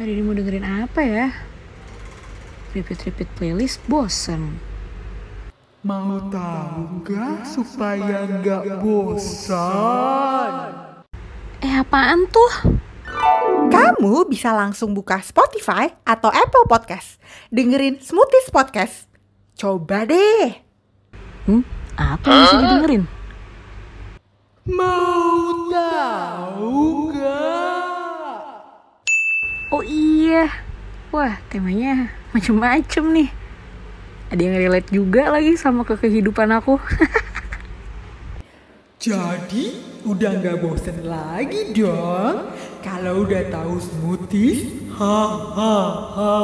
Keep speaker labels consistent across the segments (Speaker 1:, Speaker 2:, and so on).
Speaker 1: Hari ini mau dengerin apa ya? Repeat-repeat playlist bosen.
Speaker 2: Mau tahu nggak supaya nggak bosan?
Speaker 1: Eh apaan tuh?
Speaker 3: Kamu bisa langsung buka Spotify atau Apple Podcast. Dengerin Smoothies Podcast. Coba deh.
Speaker 1: Hmm? Apa yang bisa didengerin?
Speaker 2: Mau tahu nggak?
Speaker 1: Oh iya. Wah temanya macem-macem nih. Ada yang relate juga lagi sama ke kehidupan aku.
Speaker 2: Jadi udah nggak bosen lagi dong? Kalau udah tahu smoothies, ha ha ha.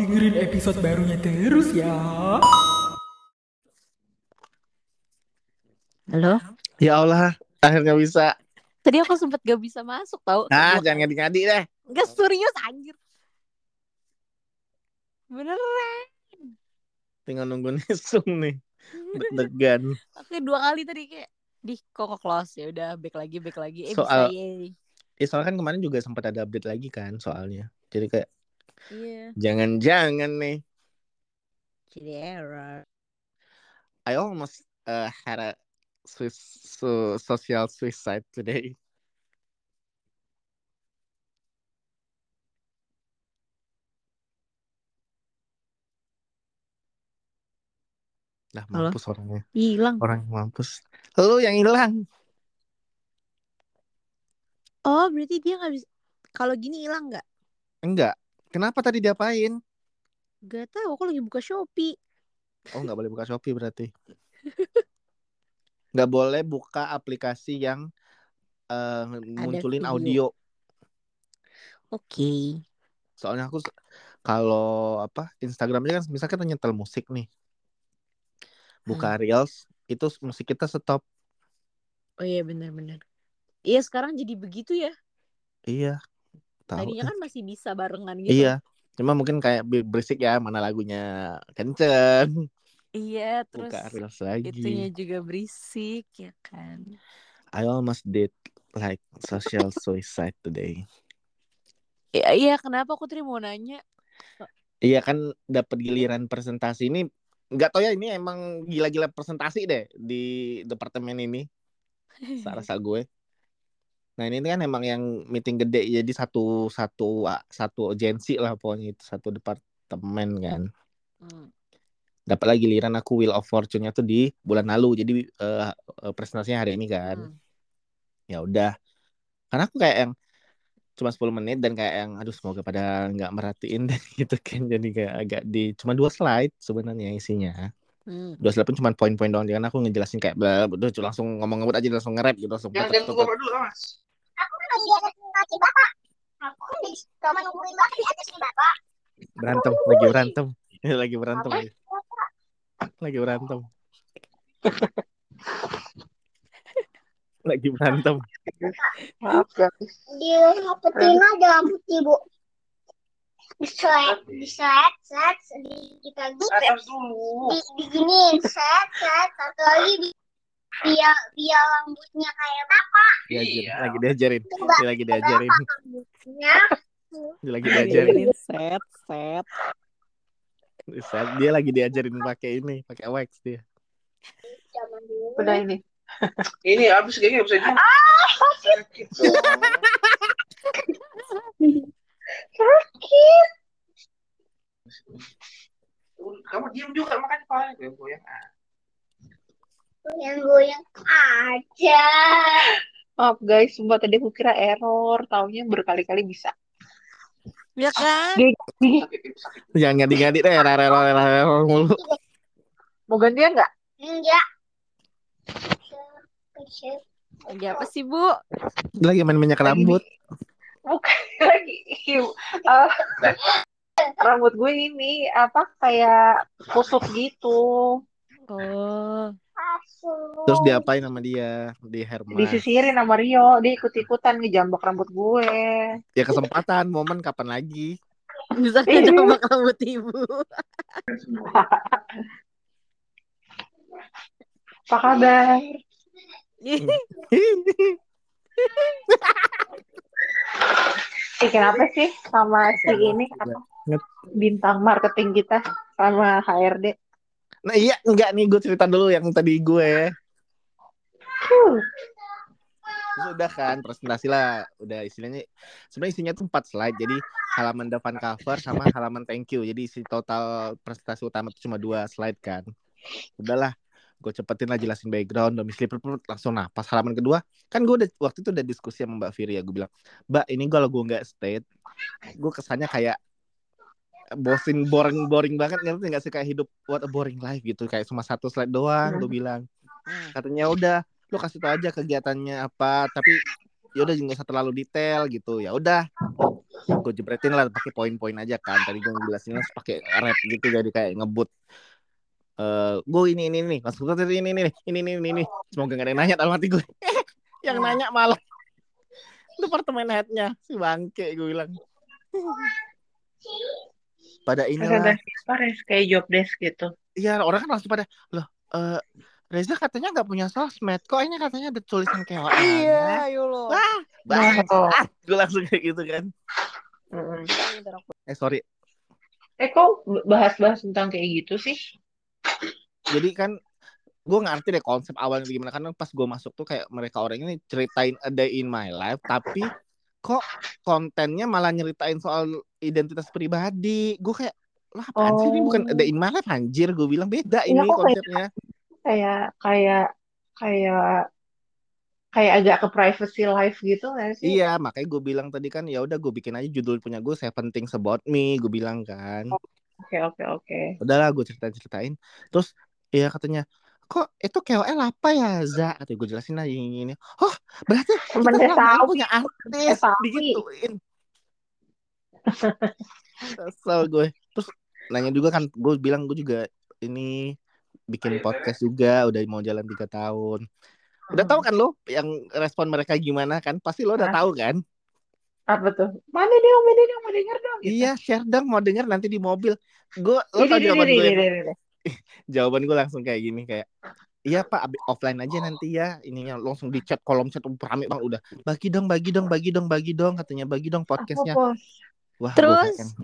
Speaker 2: Dengerin episode barunya terus ya.
Speaker 1: Halo?
Speaker 4: Ya Allah, akhirnya bisa.
Speaker 1: Tadi aku sempet gak bisa masuk tau.
Speaker 4: Nah, jangan ngadi-ngadi deh.
Speaker 1: Gak serius anjir. Beneran.
Speaker 4: Tinggal nunggu nisung nih. Deg-degan.
Speaker 1: Oke dua kali tadi kayak di kok close ya udah back lagi back lagi eh
Speaker 4: Soal-
Speaker 1: bisa.
Speaker 4: Ya, soalnya kan kemarin juga sempat ada update lagi kan soalnya. Jadi kayak
Speaker 1: Iya.
Speaker 4: jangan-jangan nih.
Speaker 1: Jadi error.
Speaker 4: I almost uh, had a so, social suicide today. Nah,
Speaker 1: Halo?
Speaker 4: mampus orangnya.
Speaker 1: Hilang.
Speaker 4: Orang yang mampus. Lu yang hilang.
Speaker 1: Oh berarti dia nggak bisa. Kalau gini hilang nggak?
Speaker 4: Enggak. Kenapa tadi diapain?
Speaker 1: Gak tahu. Aku lagi buka Shopee.
Speaker 4: Oh, nggak boleh buka Shopee berarti. Nggak boleh buka aplikasi yang eh, munculin
Speaker 1: video.
Speaker 4: audio.
Speaker 1: Oke.
Speaker 4: Soalnya aku kalau apa Instagramnya kan misalnya kita nyetel musik nih, buka reels itu musik kita stop.
Speaker 1: Oh iya benar-benar. Iya sekarang jadi begitu ya.
Speaker 4: Iya. Tahu.
Speaker 1: Tadinya kan masih bisa barengan gitu.
Speaker 4: Iya. Cuma mungkin kayak berisik ya mana lagunya kenceng.
Speaker 1: Iya terus
Speaker 4: Buka reels lagi.
Speaker 1: itunya juga berisik ya kan.
Speaker 4: I almost did like social suicide today.
Speaker 1: Iya iya kenapa aku tadi mau nanya?
Speaker 4: Iya kan dapat giliran presentasi ini nggak tahu ya ini emang gila-gila presentasi deh di departemen ini rasa gue. Nah ini kan emang yang meeting gede jadi satu satu satu agensi lah pokoknya itu satu departemen kan.
Speaker 1: Hmm.
Speaker 4: Dapat lagi giliran aku Wheel of Fortune-nya tuh di bulan lalu jadi eh, eh, presentasinya hari ini kan.
Speaker 1: Hmm.
Speaker 4: Ya udah. Karena aku kayak yang cuma 10 menit dan kayak yang aduh semoga pada nggak merhatiin deh gitu kan jadi kayak agak di cuma dua slide sebenarnya isinya
Speaker 1: Hmm.
Speaker 4: dua slide pun cuma poin-poin doang jangan aku ngejelasin kayak bla udah langsung ngomong ngomong aja langsung nge-rap gitu langsung
Speaker 5: Jangan bapak dulu mas.
Speaker 6: Aku kan lagi di atas kaki bapak. Aku kan di nungguin bapak di atas nih bapak.
Speaker 4: berantem lagi berantem lagi berantem lagi, lagi berantem lagi berantem
Speaker 5: Maaf guys.
Speaker 6: Di rapetin aja rambutnya bu. Diselet, diselet, set, di kita gitu.
Speaker 5: Atas dulu.
Speaker 6: Di, diginiin, set, set, satu lagi di biar biar rambutnya kayak bapak.
Speaker 4: diajarin
Speaker 5: Iya.
Speaker 4: lagi diajarin dia lagi diajarin
Speaker 6: rambutnya.
Speaker 4: dia lagi Diajarin
Speaker 1: set set.
Speaker 4: Dia lagi diajarin pakai ini pakai wax dia
Speaker 6: Zaman dulu.
Speaker 5: Udah ini. ini habis kayaknya bisa. Sakit dong.
Speaker 6: Sakit.
Speaker 5: Kamu diam juga makan kepala gue goyang.
Speaker 6: Goyang-goyang aja.
Speaker 5: Maaf guys, sumpah tadi aku kira error, taunya berkali-kali bisa.
Speaker 1: Ya kan?
Speaker 5: Ibu sakit.
Speaker 4: jangan ngadi-ngadi deh rela rela rela mulu
Speaker 5: Mau gantian nggak?
Speaker 6: Enggak.
Speaker 1: Lagi apa sih bu?
Speaker 4: lagi main minyak rambut
Speaker 5: Bukan lagi. Iu, eh, rambut gue ini apa kayak kusut gitu.
Speaker 1: Oh.
Speaker 4: Terus diapain sama dia di Herman
Speaker 5: Disisirin sama Rio, dia ikut-ikutan ngejambak rambut gue.
Speaker 4: ya kesempatan momen kapan lagi
Speaker 1: Bisa
Speaker 5: Iya.
Speaker 1: ngejambak rambut ibu.
Speaker 5: Apa kabar? Bikin apa sih sama si ini bintang marketing kita sama HRD?
Speaker 4: Nah iya enggak nih gue cerita dulu yang tadi gue.
Speaker 5: Huh.
Speaker 4: Terus udah kan presentasi lah, udah istilahnya sebenarnya isinya tuh empat slide. Jadi halaman depan cover sama halaman thank you. Jadi isi total presentasi utama itu cuma dua slide kan. Udahlah, gue cepetin lah jelasin background domisili perput langsung nah pas halaman kedua kan gue udah waktu itu udah diskusi sama Mbak Firi ya gue bilang Mbak ini kalau gue nggak state gue kesannya kayak bosin boring boring banget ngerti nggak sih? Kayak hidup what a boring life gitu. Kayak cuma satu slide doang gue bilang.
Speaker 1: Hmm.
Speaker 4: katanya udah lu kasih tau aja kegiatannya apa tapi ya udah nggak usah terlalu detail gitu. Ya udah gue jepretin lah pakai poin-poin aja kan. Tadi gue ngejelasinnya pakai rap gitu jadi kayak ngebut. Eh gue ini ini nih langsung tuh ini ini ini ini ini ini semoga gak ada yang nanya dalam hati gue yang nanya malah. Departemen headnya si bangke gue bilang pada inilah
Speaker 5: Ada Pares kayak job desk gitu.
Speaker 4: Iya orang kan langsung pada loh eh Reza katanya nggak punya sosmed kok ini katanya ada tulisan KOL
Speaker 1: Iya, ayo lo.
Speaker 4: wah
Speaker 5: Oh.
Speaker 4: ah gue langsung kayak gitu kan eh sorry
Speaker 5: Eh kok bahas-bahas tentang kayak gitu sih?
Speaker 4: jadi kan gue ngerti deh konsep awalnya gimana karena pas gue masuk tuh kayak mereka orang ini ceritain a day in my life tapi kok kontennya malah nyeritain soal identitas pribadi gue kayak lah apaan sih ini bukan a day in my life anjir gue bilang beda
Speaker 5: Iya,
Speaker 4: ini konsepnya
Speaker 5: Kayak kayak kayak kayak agak ke privacy life gitu nggak sih?
Speaker 4: Iya, makanya gue bilang tadi kan ya udah gue bikin aja judul punya gue Seven Things About Me, gue bilang kan.
Speaker 5: Oke oke oke.
Speaker 4: Udahlah gue ceritain ceritain. Terus ya katanya kok itu KOL apa ya Za? Katanya gue jelasin aja ini ini. Oh berarti kita
Speaker 5: Temennya
Speaker 4: selama punya artis
Speaker 5: Eh, tahu.
Speaker 4: digituin. Kesel gue. Terus nanya juga kan gue bilang gue juga ini bikin podcast juga udah mau jalan tiga tahun. Udah tahu kan lo yang respon mereka gimana kan? Pasti lo udah tahu kan?
Speaker 5: Apa tuh? Mana dia mau dia mau denger dong gitu.
Speaker 4: Iya, share dong mau denger nanti di mobil. Gue lo tau jawaban gue. Jawaban gue langsung kayak gini kayak Iya pak, offline aja nanti ya. Ininya langsung di chat kolom chat rame bang udah. Bagi dong, bagi dong, bagi dong, bagi dong katanya bagi dong podcastnya. Wah,
Speaker 1: Terus?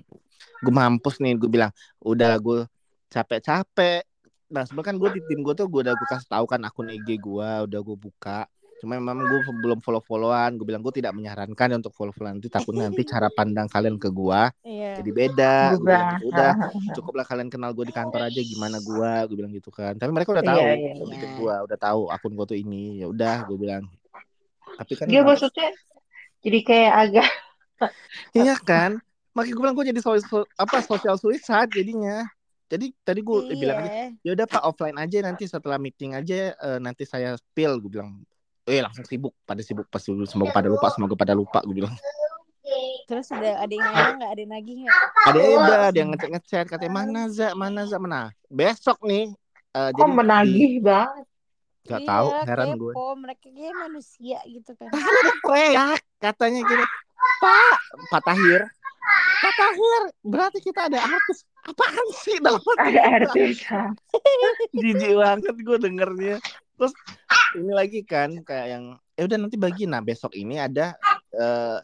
Speaker 4: gue mampus nih. Gue bilang udah gue capek-capek. Nah sebenarnya kan gue di tim gue tuh gue udah gue kasih tahu kan akun IG gue udah gue buka. Cuma memang gue belum follow-followan. Gue bilang gue tidak menyarankan untuk follow-followan. Nanti takut nanti cara pandang kalian ke gue
Speaker 1: Iya.
Speaker 4: jadi beda. Gue bilang gitu, udah cukuplah kalian kenal gue di kantor aja. Gimana gue gue bilang gitu kan. Tapi mereka udah tahu.
Speaker 5: Iya, iya,
Speaker 4: udah
Speaker 1: iya.
Speaker 4: bikin gue udah tahu akun gue tuh ini. Ya udah gue bilang. Tapi kan
Speaker 5: Dia maksudnya jadi kayak agak
Speaker 4: iya kan? Makanya gue bilang gue jadi so, so- apa social suicide jadinya. Jadi tadi gue bilang
Speaker 1: Iya.
Speaker 4: ya udah pak offline aja nanti setelah meeting aja eh, nanti saya spill. Gue bilang eh langsung sibuk pada sibuk pas semoga pada lupa semoga pada lupa gue bilang
Speaker 1: Terus udah ada yang nanya nggak? Ada yang nagih nggak?
Speaker 4: ada ya udah ada yang ngechat ngechat katanya mana za mana za mana besok nih eh,
Speaker 5: kok
Speaker 4: di-
Speaker 5: menagih banget.
Speaker 4: Gak tahu,
Speaker 1: Iya,
Speaker 4: heran gue.
Speaker 1: kepo. Mereka kayak manusia gitu kan.
Speaker 4: teriak katanya gini Pak Pak Tahir Pak Tahir berarti kita ada artis apaan sih dalam
Speaker 5: Ada artis.
Speaker 4: jijik banget gue dengernya terus ini lagi kan kayak yang ya udah nanti bagi. Nah besok ini ada eh,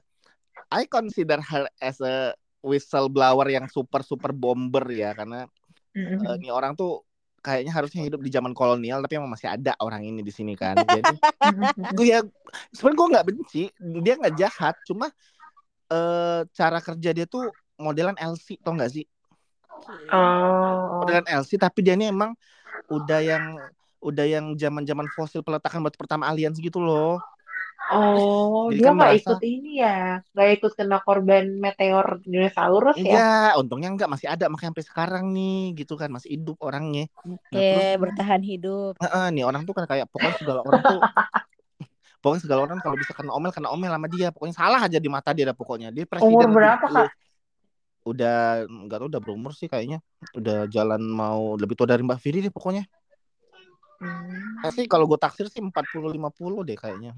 Speaker 4: I consider her as a whistleblower yang super super bomber ya. Karena eh, ini orang tuh kayaknya harusnya hidup di zaman kolonial tapi emang masih ada orang ini di sini kan. Jadi gue ya sebenarnya gue nggak benci dia nggak jahat. Cuma eh cara kerja dia tuh modelan LC tau nggak sih?
Speaker 5: Oh.
Speaker 4: modelan LC tapi dia ini emang udah yang udah yang zaman zaman fosil peletakan batu pertama aliens gitu loh
Speaker 5: Oh,
Speaker 4: Jadi
Speaker 5: dia
Speaker 4: kan
Speaker 5: nggak
Speaker 4: merasa-
Speaker 5: ikut ini ya, nggak ikut kena korban meteor dinosaurus ya?
Speaker 4: iya untungnya nggak masih ada makanya sampai sekarang nih gitu kan masih hidup orangnya Nah,
Speaker 1: Oke,
Speaker 4: terus-
Speaker 1: bertahan hidup.
Speaker 4: Heeh, nih orang tuh kan kayak pokoknya segala orang tuh pokoknya segala orang kalau bisa kena omel kena omel sama dia pokoknya salah aja di mata dia dah pokoknya dia presiden
Speaker 5: Umur berapa. Kak?
Speaker 4: udah nggak tahu udah berumur sih kayaknya udah jalan mau lebih tua dari Mbak Firi deh pokoknya
Speaker 5: Hmm,
Speaker 4: sih kalau gue taksir sih 40 50 deh kayaknya.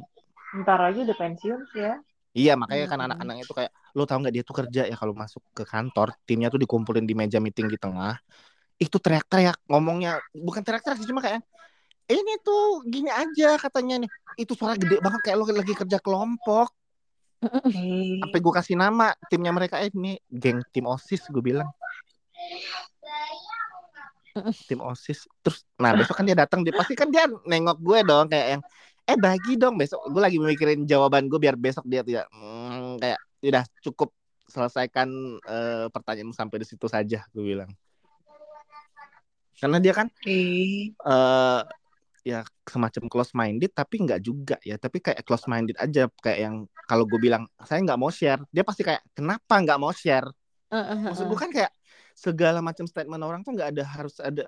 Speaker 5: Ntar aja udah pensiun sih ya.
Speaker 4: iya makanya kan
Speaker 5: Hmm.
Speaker 4: anak-anaknya itu kayak lo tau nggak dia tuh kerja ya kalau masuk ke kantor timnya tuh dikumpulin di meja meeting di tengah. Itu teriak-teriak ngomongnya bukan teriak-teriak sih cuma kayak ini tuh gini aja katanya nih. Itu suara gede banget kayak lo lagi kerja kelompok. Sampai gue kasih nama timnya mereka eh ini geng tim osis gue bilang tim osis. Terus nah besok kan dia datang. Dia pasti kan dia nengok gue dong kayak yang eh bagi dong besok. Gue lagi mikirin jawaban gue biar besok dia tidak hmm, kayak udah cukup selesaikan eh, pertanyaan sampai di situ saja gue bilang. Karena dia kan
Speaker 5: Eh,
Speaker 4: eh ya semacam close minded tapi nggak juga ya. Tapi kayak close minded aja. Kayak yang kalau gue bilang saya nggak mau share. Dia pasti kayak kenapa nggak mau share? Maksud gue kan kayak segala macam statement orang tuh nggak ada harus ada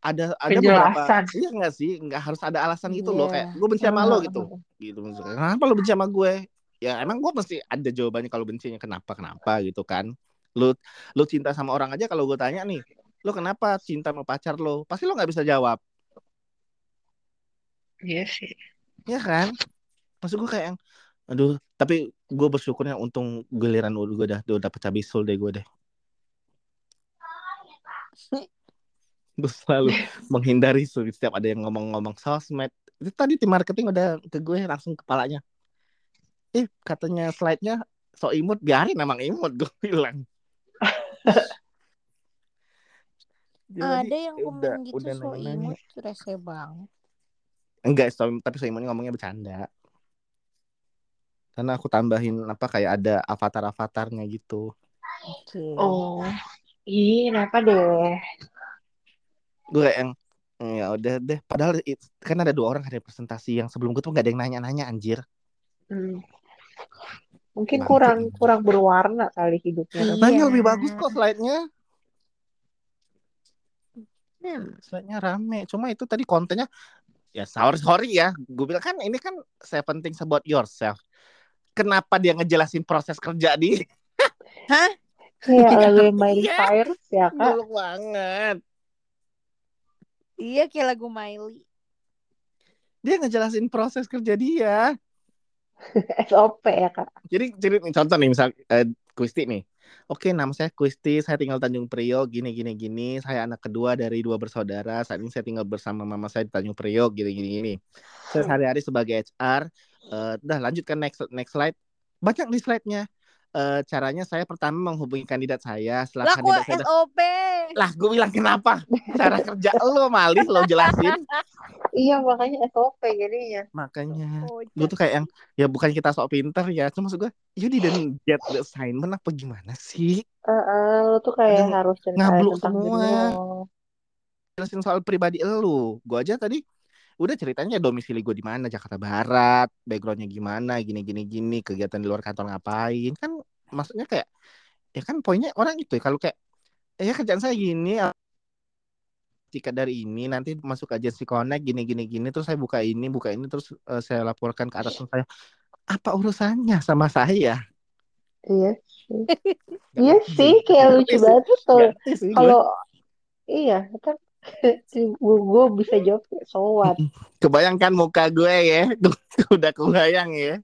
Speaker 4: ada ada beberapa
Speaker 5: Penjelasan.
Speaker 4: iya nggak sih? Nggak harus ada alasan gitu loh
Speaker 1: Iya.
Speaker 4: kayak gue benci sama lo gitu. Gitu maksudnya. Kenapa lo benci sama gue? Ya emang gue mesti ada jawabannya kalau bencinya kenapa kenapa? gitu kan. Lu lu cinta sama orang aja kalau gue tanya nih lo kenapa cinta sama pacar lo? Pasti lo nggak bisa jawab.
Speaker 5: Iya sih.
Speaker 4: ya kan? Maksud gue kayak yang aduh tapi gue bersyukurnya untung giliran gue udah udah pecah bisul deh gue deh gue selalu menghindari setiap ada yang ngomong-ngomong sosmed itu tadi tim marketing udah ke gue langsung kepalanya eh katanya slide-nya so imut biarin emang imut gue bilang Dia
Speaker 1: Ada yang
Speaker 4: udah-
Speaker 1: komen gitu
Speaker 4: udah
Speaker 1: so
Speaker 4: nanya-nanya.
Speaker 1: imut rese banget.
Speaker 4: Enggak, so, tapi so imutnya ngomongnya bercanda. Karena aku tambahin apa kayak ada avatar-avatarnya gitu.
Speaker 1: Oke.
Speaker 5: Oh. Ih, kenapa deh?
Speaker 4: Gue yang "Hmm, ya udah deh. Padahal it- kan ada dua orang ada presentasi yang sebelum gue tuh gak ada yang nanya-nanya anjir.
Speaker 5: Hmm. Mungkin
Speaker 4: Bangke
Speaker 5: kurang
Speaker 4: ini.
Speaker 5: kurang berwarna kali hidupnya.
Speaker 1: Iya.
Speaker 4: Nanya lebih bagus kok slide-nya.
Speaker 1: Hmm.
Speaker 4: Slide-nya rame. Cuma itu tadi kontennya ya sorry sorry ya. Gue bilang kan ini kan seven things about yourself. Kenapa dia ngejelasin proses kerja di
Speaker 5: Kayak lagu yang Miley
Speaker 4: Iya.
Speaker 5: Cyrus ya kak.
Speaker 4: Goblok banget.
Speaker 1: Iya kayak lagu Miley.
Speaker 4: Dia ngejelasin proses kerja dia.
Speaker 5: SOP ya kak.
Speaker 4: Jadi jadi nih, contoh nih misal eh, Kusti nih. Oke, nama saya Kusti, saya tinggal Tanjung Priok, gini gini gini. Saya anak kedua dari dua bersaudara. Saat ini saya tinggal bersama mama saya di Tanjung Priok, gini gini gini. Saya sehari-hari sebagai HR. Eh, udah lanjutkan next next slide. Banyak di slide-nya. Eh, caranya saya pertama menghubungi kandidat saya. Setelah
Speaker 1: Lah
Speaker 4: kandidat saya
Speaker 1: SOP?
Speaker 4: lah gue bilang kenapa cara kerja lo malih lo jelasin
Speaker 5: Iya makanya SOP jadinya.
Speaker 4: makanya
Speaker 1: Kocak.
Speaker 4: gue tuh kayak yang ya bukan kita sok pinter ya cuma maksud gue you didn't get the assignment apa gimana sih
Speaker 5: Eh, eh, lo tuh kayak
Speaker 4: Aduh,
Speaker 5: harus
Speaker 4: ngabluk
Speaker 5: tentang
Speaker 4: semua.
Speaker 5: lo.
Speaker 4: jelasin soal pribadi elu gue aja tadi udah ceritanya domisili gue di mana? Jakarta Barat. Backgroundnya gimana? Gini gini gini. Kegiatan di luar kantor ngapain? Kan maksudnya kayak ya kan poinnya orang itu ya. Kalau kayak ya kerjaan saya gini tiket dari ini nanti masuk agensi connect gini gini gini terus saya buka ini buka ini terus eh, saya laporkan ke atasan saya. Apa urusannya sama saya?
Speaker 5: Iya sih. Iya sih kayak lucu banget tuh. Kalau iya kan gue gue bisa jawab kayak so what.
Speaker 4: kebayangkan muka gue ya udah kebayang ya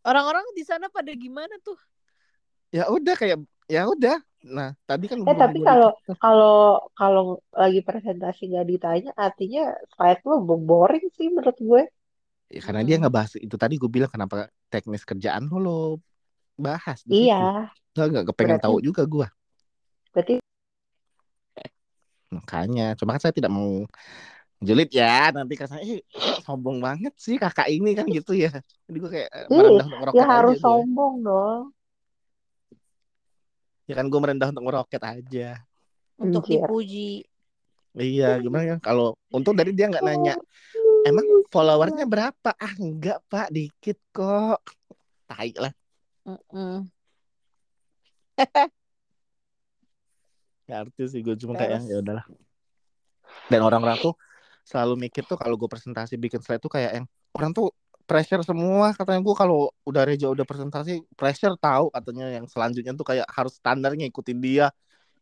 Speaker 1: Orang-orang di sana pada gimana tuh?
Speaker 4: ya udah kayak ya udah nah tadi kan
Speaker 5: Eh tapi kalau kalau kalau lagi presentasi gak ditanya artinya slide lo boring sih menurut gue.
Speaker 4: ya, karena dia
Speaker 1: Hmm.
Speaker 4: ngebahas itu tadi gue bilang kenapa teknis kerjaan lo lo bahas.
Speaker 5: Iya.
Speaker 4: nggak nggak kepengen
Speaker 5: Berarti-
Speaker 4: tahu juga gue
Speaker 5: Berarti
Speaker 4: makanya cuma kan saya tidak mau julid ya nanti eh kok sombong banget sih kakak ini kan gitu ya. Jadi gue kayak eh,
Speaker 5: Ih,
Speaker 4: merendah untuk meroket
Speaker 5: ya
Speaker 4: aja
Speaker 5: harus
Speaker 4: gue
Speaker 5: sombong dong.
Speaker 4: ya kan gue merendah untuk meroket aja.
Speaker 1: Untuk dipuji.
Speaker 4: iya gimana ya? Kalau untung dari dia nggak nanya emang followernya berapa? Ah enggak pak dikit kok. Tai lah.
Speaker 1: Mm-mm.
Speaker 4: Gak arti sih gue cuma kayak ya udahlah. Dan orang-orang tuh selalu mikir tuh kalau gue presentasi bikin slide tuh kayak yang orang tuh pressure semua katanya gue kalau udah Reja udah presentasi pressure tahu katanya yang selanjutnya tuh kayak harus standarnya ikutin dia.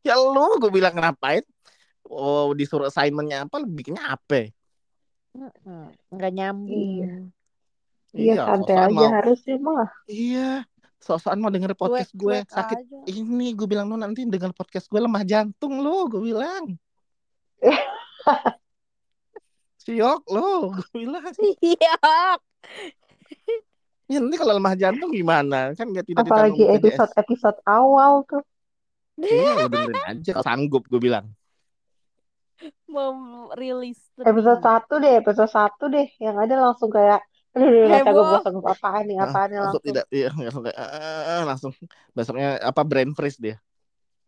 Speaker 4: Ya lu gue bilang ngapain? Oh disuruh assignmentnya apa bikinnya apa?
Speaker 1: Nggak nyambung.
Speaker 5: Iya santai
Speaker 4: sosokan
Speaker 5: aja
Speaker 4: mau
Speaker 5: harusnya mah.
Speaker 4: iya sosokan mau denger podcast gue
Speaker 1: Cuek-cuek
Speaker 4: sakit
Speaker 1: aja.
Speaker 4: ini gue bilang lu nanti denger podcast gue lemah jantung lu gue bilang siok lu gue bilang
Speaker 1: Iya.
Speaker 4: Ya nanti kalau lemah jantung gimana? Kan nggak tidak ditanggung
Speaker 5: Apalagi
Speaker 4: BPJS.
Speaker 5: episode-episode awal tuh.
Speaker 4: Iya, dengerin aja kalau sanggup gue bilang.
Speaker 1: Mau rilis
Speaker 5: Episode satu deh, episode satu deh. Yang ada langsung kayak, aduh,
Speaker 1: Heboh.
Speaker 5: gue bosan apaan nih, apaan nih
Speaker 4: Langsung
Speaker 5: langsung.
Speaker 4: tidak, iya langsung kayak "Ah," langsung besoknya apa brain freeze dia.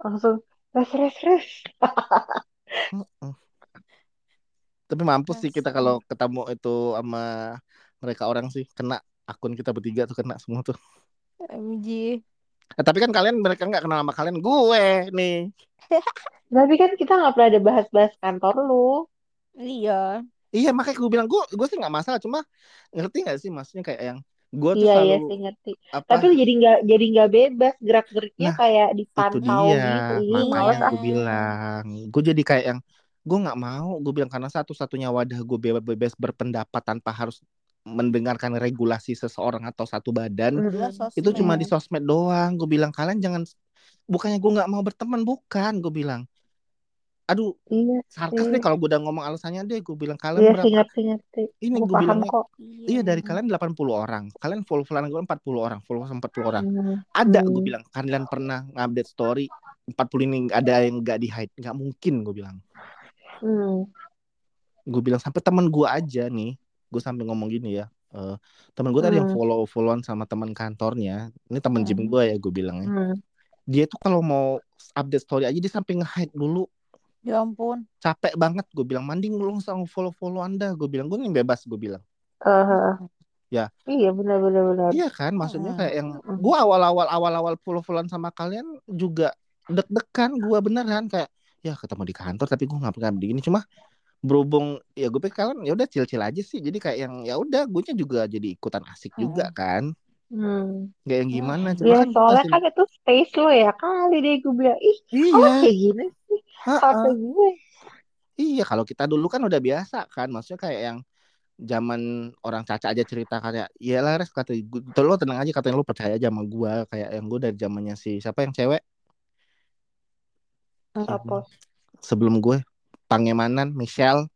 Speaker 5: Langsung, res, res, res.
Speaker 4: Mm-mm. Tapi mampus sih kita kalau ketemu itu sama mereka orang sih kena akun kita bertiga tuh kena semua tuh.
Speaker 1: MG.
Speaker 4: Eh, tapi kan kalian mereka nggak kenal sama kalian gue nih.
Speaker 5: Tapi kan kita nggak pernah ada bahas-bahas kantor lu.
Speaker 1: Iya.
Speaker 4: Iya makanya gue bilang gue gue sih nggak masalah cuma ngerti nggak sih maksudnya kayak yang gue tuh
Speaker 5: Iya, iya
Speaker 4: selalu
Speaker 5: sih ngerti.
Speaker 4: apa
Speaker 5: Tapi lu jadi nggak jadi nggak bebas gerak-geriknya
Speaker 4: Nah,
Speaker 5: kayak
Speaker 4: itu
Speaker 5: dipantau
Speaker 4: dia
Speaker 5: gitu. Ih,
Speaker 4: makanya
Speaker 5: males ah.
Speaker 4: gue bilang gue jadi kayak yang gue nggak mau gue bilang karena satu-satunya wadah gue bebas-bebas berpendapat tanpa harus mendengarkan regulasi seseorang atau satu badan
Speaker 1: Adalah
Speaker 5: Mm-mm.
Speaker 4: itu cuma di
Speaker 1: sosmed.
Speaker 4: sosmed doang gue bilang kalian jangan bukannya gue nggak mau berteman bukan gue bilang aduh
Speaker 5: Iya
Speaker 4: sarkas
Speaker 5: sih.
Speaker 4: deh kalau gue udah ngomong alasannya deh gue bilang kalian
Speaker 5: Iya
Speaker 4: berapa
Speaker 5: ngerti ngerti.
Speaker 4: ini
Speaker 5: Gue
Speaker 4: bilangnya
Speaker 5: kok.
Speaker 4: iya dari kalian 80 orang kalian follow followan gue 40 orang follow 40 orang
Speaker 5: Hmm.
Speaker 4: ada gue
Speaker 5: Hmm.
Speaker 4: bilang kalian pernah ngupdate story 40 ini ada yang nggak di hide nggak mungkin gue bilang
Speaker 5: Hmm.
Speaker 4: gue bilang sampai teman gue aja nih gue sampai ngomong gini ya eh teman gue tadi yang
Speaker 5: Hmm.
Speaker 4: follow followan sama teman kantornya ini teman gym
Speaker 1: Hmm.
Speaker 4: gue ya gue bilangnya
Speaker 5: Hmm.
Speaker 4: dia tuh kalau mau update story aja dia sampai nge-hide dulu
Speaker 1: Ya ampun.
Speaker 4: capek banget gue bilang. Mending lu nggak usah follow follow anda. Gue bilang gue nih bebas gue bilang.
Speaker 5: Eh,
Speaker 4: ya.
Speaker 5: Iya benar benar. Benar.
Speaker 4: iya kan? Maksudnya
Speaker 1: Mm-mm.
Speaker 4: kayak yang gue awal-awal awal-awal follow followan sama kalian juga deg-degan gue beneran. Kayak ya ketemu di kantor tapi gue nggak pernah begini. Cuma berhubung ya gue pikir kalian ya udah chill-chill aja sih. Jadi kayak yang ya udah gue juga jadi ikutan asik juga kan?
Speaker 5: Hmm.
Speaker 4: kayak yang gimana. Cuma
Speaker 5: Ya
Speaker 4: kan
Speaker 5: soalnya kan itu space lo ya kali deh gue bilang. Ih
Speaker 4: iya.
Speaker 5: kayak gini HP gue.
Speaker 4: iya kalau kita dulu kan udah biasa kan maksudnya kayak yang zaman orang caca aja cerita kayak ya lah res kata gue lo tenang aja katanya lo percaya aja sama gue kayak yang gue dari zamannya si siapa yang cewek
Speaker 5: Apa?
Speaker 4: sebelum gue Pangemanan Michelle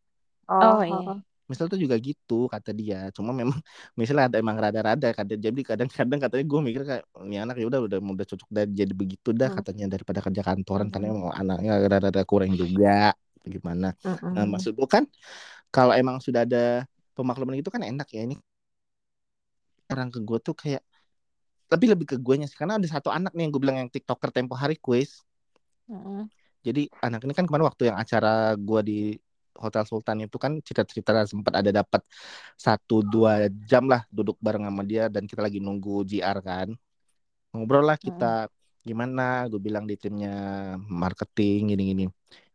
Speaker 1: Oh,
Speaker 5: Oh,
Speaker 1: iya.
Speaker 4: Michelle tuh juga gitu kata dia. Cuma memang Michelle ada emang rada-rada kata jadi kadang-kadang katanya gue mikir kayak ini anak ya udah udah udah cocok dan jadi begitu dah
Speaker 5: Hmm.
Speaker 4: katanya daripada kerja kantoran. Karena
Speaker 1: Mm-mm.
Speaker 4: emang anaknya rada-rada kurang juga gimana. Nah maksud gue kan kalau emang sudah ada pemakluman itu kan enak ya. Ini orang ke gue tuh kayak tapi lebih ke gue sih. Karena ada satu anak nih yang gue bilang yang tiktoker tempo hari quiz jadi anak ini kan kemarin waktu yang acara gue di Hotel Sultan itu kan cerita-cerita sempat ada dapat satu dua jam lah duduk bareng sama dia dan kita lagi nunggu JR kan. Ngobrol lah kita gimana? Gue bilang di timnya marketing gini-gini.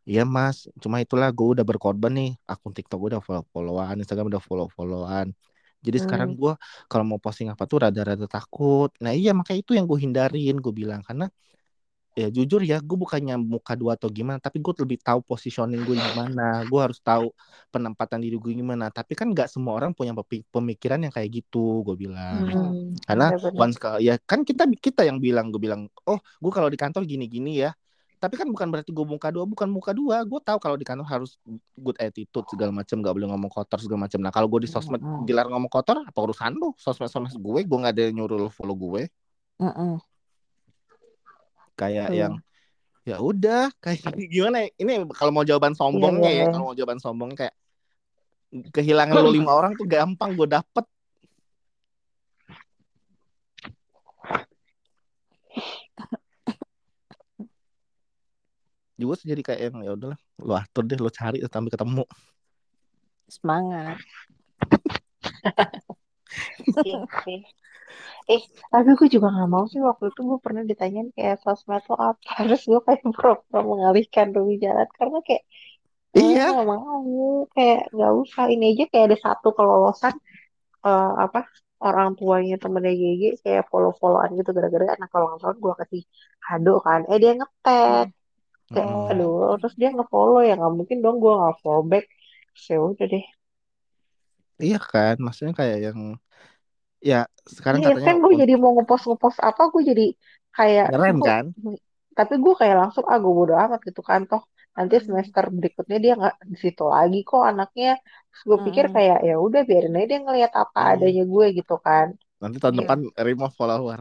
Speaker 4: Iya mas. Cuma itulah gue udah berkorban nih. Akun TikTok gue udah follow followan Instagram udah follow followan jadi
Speaker 5: Hmm.
Speaker 4: sekarang gue kalau mau posting apa tuh rada-rada takut. Nah iya makanya itu yang gue hindarin gue bilang. Karena ya jujur ya gue bukannya muka dua atau gimana tapi gue lebih tahu positioning gue gimana gue harus tahu penempatan diri gue gimana. Tapi kan nggak semua orang punya pemikiran yang kayak gitu gue bilang.
Speaker 5: Hmm.
Speaker 4: karena
Speaker 5: Benar-benar.
Speaker 4: once ke- ya kan kita kita yang bilang gue bilang oh gue kalau di kantor gini-gini ya. Tapi kan bukan berarti gue muka dua bukan muka dua. Gue tahu kalau di kantor harus good attitude segala macam nggak boleh ngomong kotor segala macam nah kalau gue di sosmed dilarang ngomong kotor apa urusan lu? Sosmed sosmed gue gue nggak ada yang nyuruh lu follow gue.
Speaker 1: Mm-mm.
Speaker 4: Kayak
Speaker 5: Iya.
Speaker 4: yang ya udah kayak gimana ya? ini kalau mau jawaban
Speaker 5: Iya,
Speaker 4: sombongnya
Speaker 5: iya,
Speaker 4: ya
Speaker 5: iya.
Speaker 4: kalau mau jawaban sombongnya kayak kehilangan lu lima orang tuh gampang gue dapet juga jadi kayak yang ya udahlah lu atur deh lu cari sampai ketemu
Speaker 1: Semangat.
Speaker 5: Eh, tapi gue juga gak mau sih waktu itu gue pernah ditanyain kayak sosmed lo apa. Terus gue kayak pura-pura mengalihkan pembicaraan karena kayak gue
Speaker 4: iya.
Speaker 5: gak mau. Kayak gak usah. Ini aja kayak ada satu kelolosan eh, apa orang tuanya temennya GG kayak follow-followan gitu gara-gara anak ulang tahun gue kasih kado kan. Eh dia ngetek kayak
Speaker 4: Mm-mm.
Speaker 5: aduh. Terus dia nge-follow. Ya nggak mungkin dong gue nggak follow back. Terus ya udah deh.
Speaker 4: Iya kan? Maksudnya kayak yang ya sekarang
Speaker 5: iya
Speaker 4: katanya
Speaker 5: kan gue jadi mau ngepost ngepost apa gue jadi kayak gue
Speaker 4: kan
Speaker 5: tapi gue kayak langsung ah gue bodo amat gitu kan toh nanti
Speaker 1: Hmm.
Speaker 5: semester berikutnya dia nggak di situ lagi kok anaknya terus gue pikir
Speaker 1: Mm-mm.
Speaker 5: kayak ya udah biarin aja dia ngelihat apa
Speaker 4: iya
Speaker 5: adanya gue gitu kan
Speaker 4: Nanti tahun
Speaker 1: Iya.
Speaker 4: depan remove follower.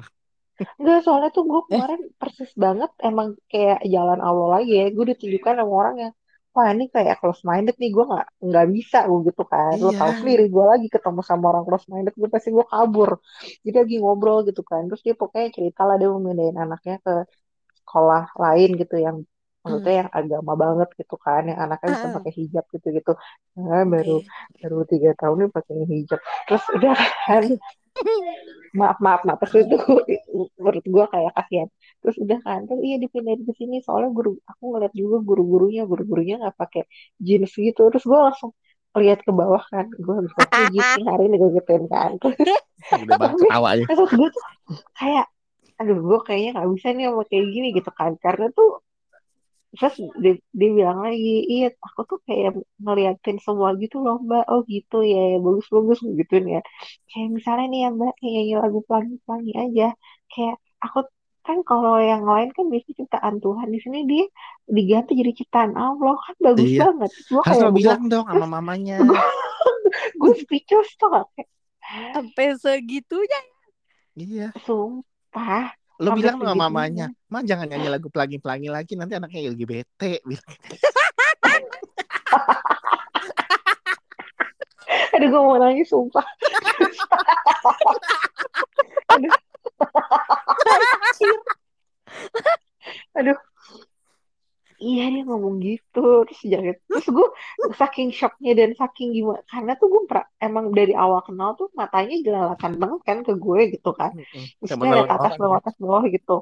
Speaker 5: Enggak, soalnya tuh
Speaker 1: Eh.
Speaker 5: gue kemarin persis banget emang kayak jalan Allah lagi ya. Gue ditunjukkan sama orang yang, wah ini kayak close minded nih, gue nggak nggak bisa gue gitu kan. Lo
Speaker 4: Iya.
Speaker 5: tau sendiri, gue lagi ketemu sama orang close minded, gue pasti gue kabur. Jadi lagi ngobrol gitu kan. Terus dia pokoknya cerita lah dia mau mindahin anaknya ke sekolah lain gitu yang maksudnya yang agama banget gitu kan, yang anaknya bisa pakai hijab gitu-gitu. Nah, baru baru tiga tahun nih pakai hijab. Terus udah kan, maaf maaf maaf terus itu menurut gue kayak kasihan terus udah kan terus iya dipindahin ke sini soalnya guru aku ngeliat juga guru-gurunya guru-gurunya nggak pakai jeans gitu. Terus gue langsung lihat ke bawah kan gue habis pakai jeans hari ini gue gituin kan. Terus
Speaker 4: Udah banget ketawa ya.
Speaker 5: terus gue tuh kayak aduh gue kayaknya nggak bisa nih sama kayak gini gitu kan. Karena tuh terus dia, dia bilang lagi iya aku tuh kayak ngeliatin semua gitu loh mbak. Oh gitu ya, ya bagus bagus gituin ya. Kayak misalnya nih ya mbak kayak nyanyi lagu pelangi pelangi aja. Kayak aku kan kalau yang lain kan biasanya ciptaan Tuhan di sini dia diganti jadi ciptaan Allah kan bagus
Speaker 4: Iya.
Speaker 5: banget gue
Speaker 4: Harus
Speaker 5: kayak
Speaker 4: lo
Speaker 5: gue
Speaker 4: bilang dong sama mamanya.
Speaker 5: gue speechless tuh kayak
Speaker 1: Sampai segitunya.
Speaker 4: Iya.
Speaker 5: sumpah
Speaker 4: Lo
Speaker 5: Sampai
Speaker 4: bilang sama mamanya. Ma jangan nyanyi lagu pelangi-pelangi lagi. Nanti anaknya LGBT.
Speaker 5: Aduh gue mau nangis sumpah aduh aduh. Iya dia ngomong gitu terus jangan terus gue saking shocknya dan saking gimana karena tuh gue pra- emang dari awal kenal tuh matanya jelalatan banget kan ke gue gitu kan.
Speaker 4: Menelan
Speaker 5: lihat atas bawah atas bawah gitu.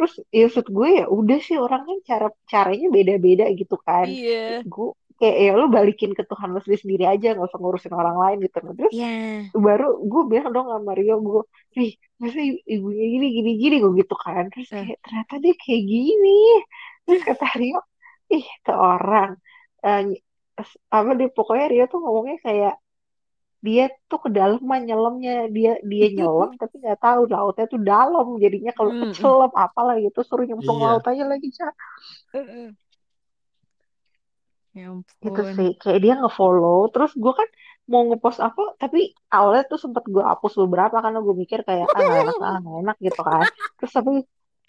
Speaker 5: Terus ya maksud gue ya udah sih orang kan cara caranya beda-beda gitu kan.
Speaker 1: Iya.
Speaker 5: gue kayak ya lu balikin ke Tuhan lu sendiri sendiri aja nggak usah ngurusin orang lain gitu Nah, terus
Speaker 1: Iya.
Speaker 5: baru gue bilang dong sama Rio gue nih masa ibunya gini gini gini gue gitu kan. Terus kayak ternyata dia kayak gini. Terus kata Rio ih ke orang. Ny- apa dia pokoknya Rio tuh ngomongnya kayak dia tuh ke dalam nyelemnya dia dia nyelam tapi nggak tahu lautnya tuh dalam jadinya kalau kecelem apalah gitu suruh nyemplung
Speaker 4: Iya.
Speaker 5: laut aja lagi Ca.
Speaker 1: Ya
Speaker 5: gitu
Speaker 1: ampun.
Speaker 5: sih kayak dia ngefollow terus gue kan mau ngepost apa tapi awalnya tuh sempet gue hapus beberapa karena gue mikir kayak ah nggak enak ah nggak enak gitu kan terus tapi